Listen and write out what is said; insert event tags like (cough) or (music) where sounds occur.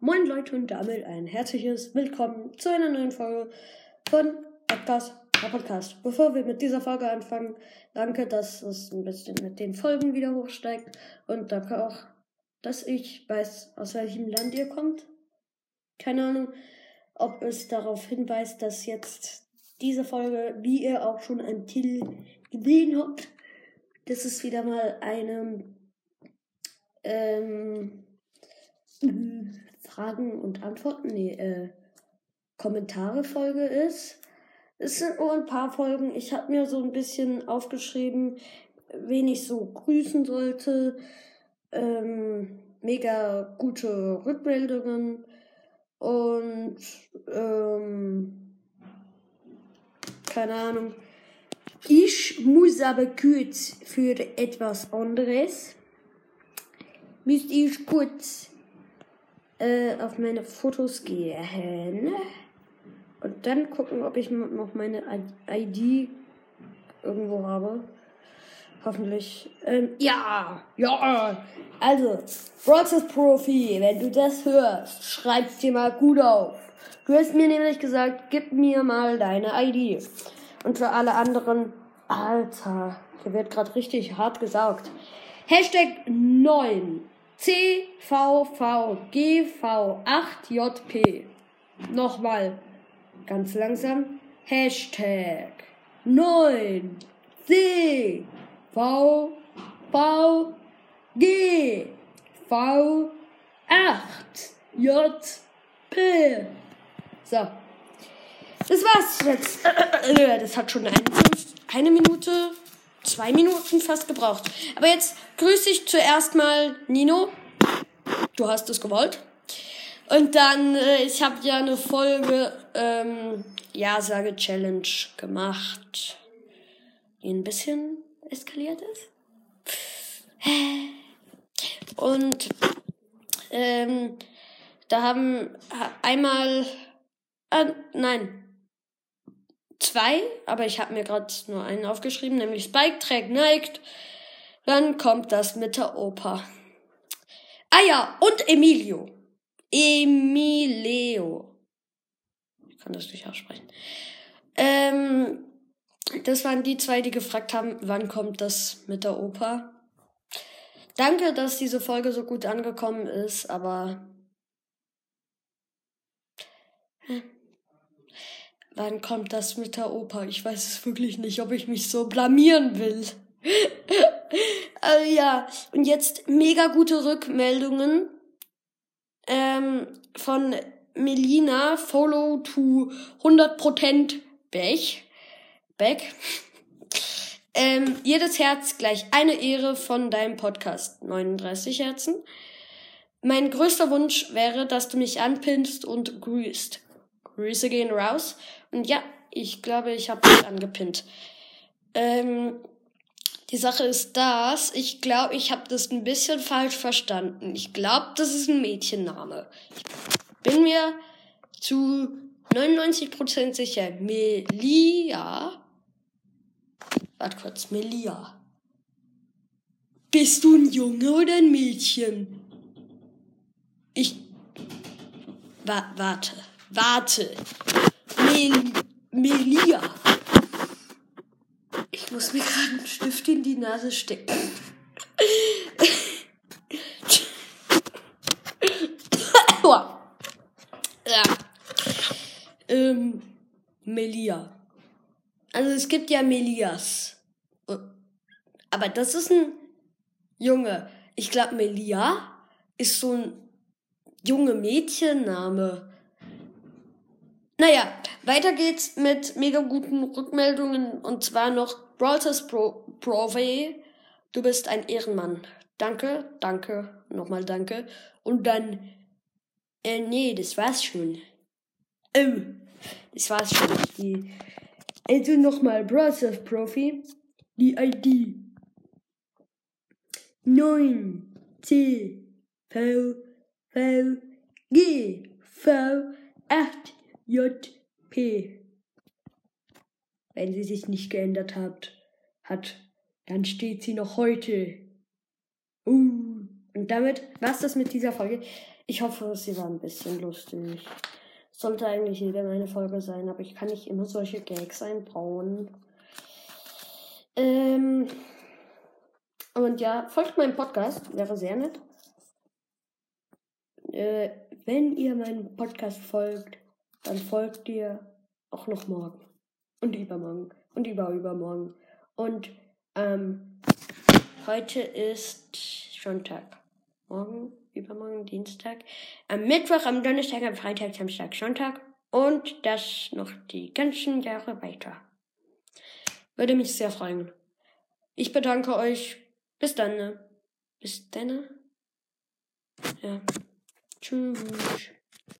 Moin Leute und damit ein herzliches Willkommen zu einer neuen Folge von Podcast, der Podcast. Bevor wir mit dieser Folge anfangen, danke, dass es ein bisschen mit den Folgen wieder hochsteigt und danke auch, dass ich weiß, aus welchem Land ihr kommt. Keine Ahnung, ob es darauf hinweist, dass jetzt diese Folge, wie ihr auch schon am Titel gesehen habt, das ist wieder mal eine ähm, Fragen und Antworten, nee, äh, Kommentare-Folge ist. Es sind nur ein paar Folgen. Ich habe mir so ein bisschen aufgeschrieben, wen ich so grüßen sollte. Ähm, mega gute Rückmeldungen und ähm, keine Ahnung. Ich muss aber kurz für etwas anderes. Müsste ich kurz äh, auf meine Fotos gehen und dann gucken, ob ich noch meine ID irgendwo habe. Hoffentlich. Ähm, ja, ja. Also, Broadcast Profi, wenn du das hörst, schreib's dir mal gut auf. Du hast mir nämlich gesagt, gib mir mal deine ID. Und für alle anderen, Alter, hier wird gerade richtig hart gesaugt. Hashtag 9 CVVGV8JP. Nochmal, ganz langsam. Hashtag 9 CVVGV8JP. So. Das war's jetzt. (clears throat) Das hat schon eine Minute, zwei Minuten fast gebraucht. Aber jetzt grüße ich zuerst mal Nino. Du hast es gewollt. Und dann, äh, ich habe ja eine Folge ähm, Ja-Sage-Challenge gemacht, die ein bisschen eskaliert ist. Und ähm, da haben einmal, äh, nein, zwei, aber ich habe mir gerade nur einen aufgeschrieben, nämlich Spike trägt neigt. Dann kommt das mit der Oper. Ah ja, und Emilio. Emilio. Ich kann das nicht aussprechen. Ähm, das waren die zwei, die gefragt haben, wann kommt das mit der Oper. Danke, dass diese Folge so gut angekommen ist, aber Wann kommt das mit der Oper? Ich weiß es wirklich nicht, ob ich mich so blamieren will. (laughs) äh, ja, und jetzt mega gute Rückmeldungen ähm, von Melina, Follow to 100% Bech. Beck. ähm, jedes Herz gleich eine Ehre von deinem Podcast. 39 Herzen. Mein größter Wunsch wäre, dass du mich anpinnst und grüßt. Grüße gehen raus. Und ja, ich glaube, ich habe dich angepinnt. Ähm, die Sache ist das, ich glaube, ich habe das ein bisschen falsch verstanden. Ich glaube, das ist ein Mädchenname. Ich bin mir zu 99% sicher. Melia. Warte kurz, Melia. Bist du ein Junge oder ein Mädchen? Ich. Wa warte, warte. Mel Melia. Ich muss mir gerade einen Stift in die Nase stecken. ja. Ähm, Melia. Also es gibt ja Melias. Aber das ist ein Junge. Ich glaube, Melia ist so ein junge Mädchenname. Naja, weiter geht's mit mega guten Rückmeldungen und zwar noch Brawlers Pro Profi. Du bist ein Ehrenmann. Danke, danke, nochmal danke. Und dann, äh, nee, das war's schon. Ähm, das war's schon. Die, also nochmal Brawlers Profi. Die ID 9 C V V G V 8 JP. Wenn sie sich nicht geändert hat, hat, dann steht sie noch heute. Uh. Und damit war's das mit dieser Folge. Ich hoffe, sie war ein bisschen lustig. Sollte eigentlich jede meine Folge sein, aber ich kann nicht immer solche Gags einbauen. Ähm, und ja, folgt meinem Podcast, wäre sehr nett. Äh, wenn ihr meinem Podcast folgt, dann folgt ihr auch noch morgen. Und übermorgen. Und überübermorgen. Und ähm, heute ist Sonntag. Morgen übermorgen Dienstag, am Mittwoch, am Donnerstag, am Freitag, Samstag, Sonntag und das noch die ganzen Jahre weiter. Würde mich sehr freuen. Ich bedanke euch. Bis dann. Ne? Bis dann. Ja. Tschüss.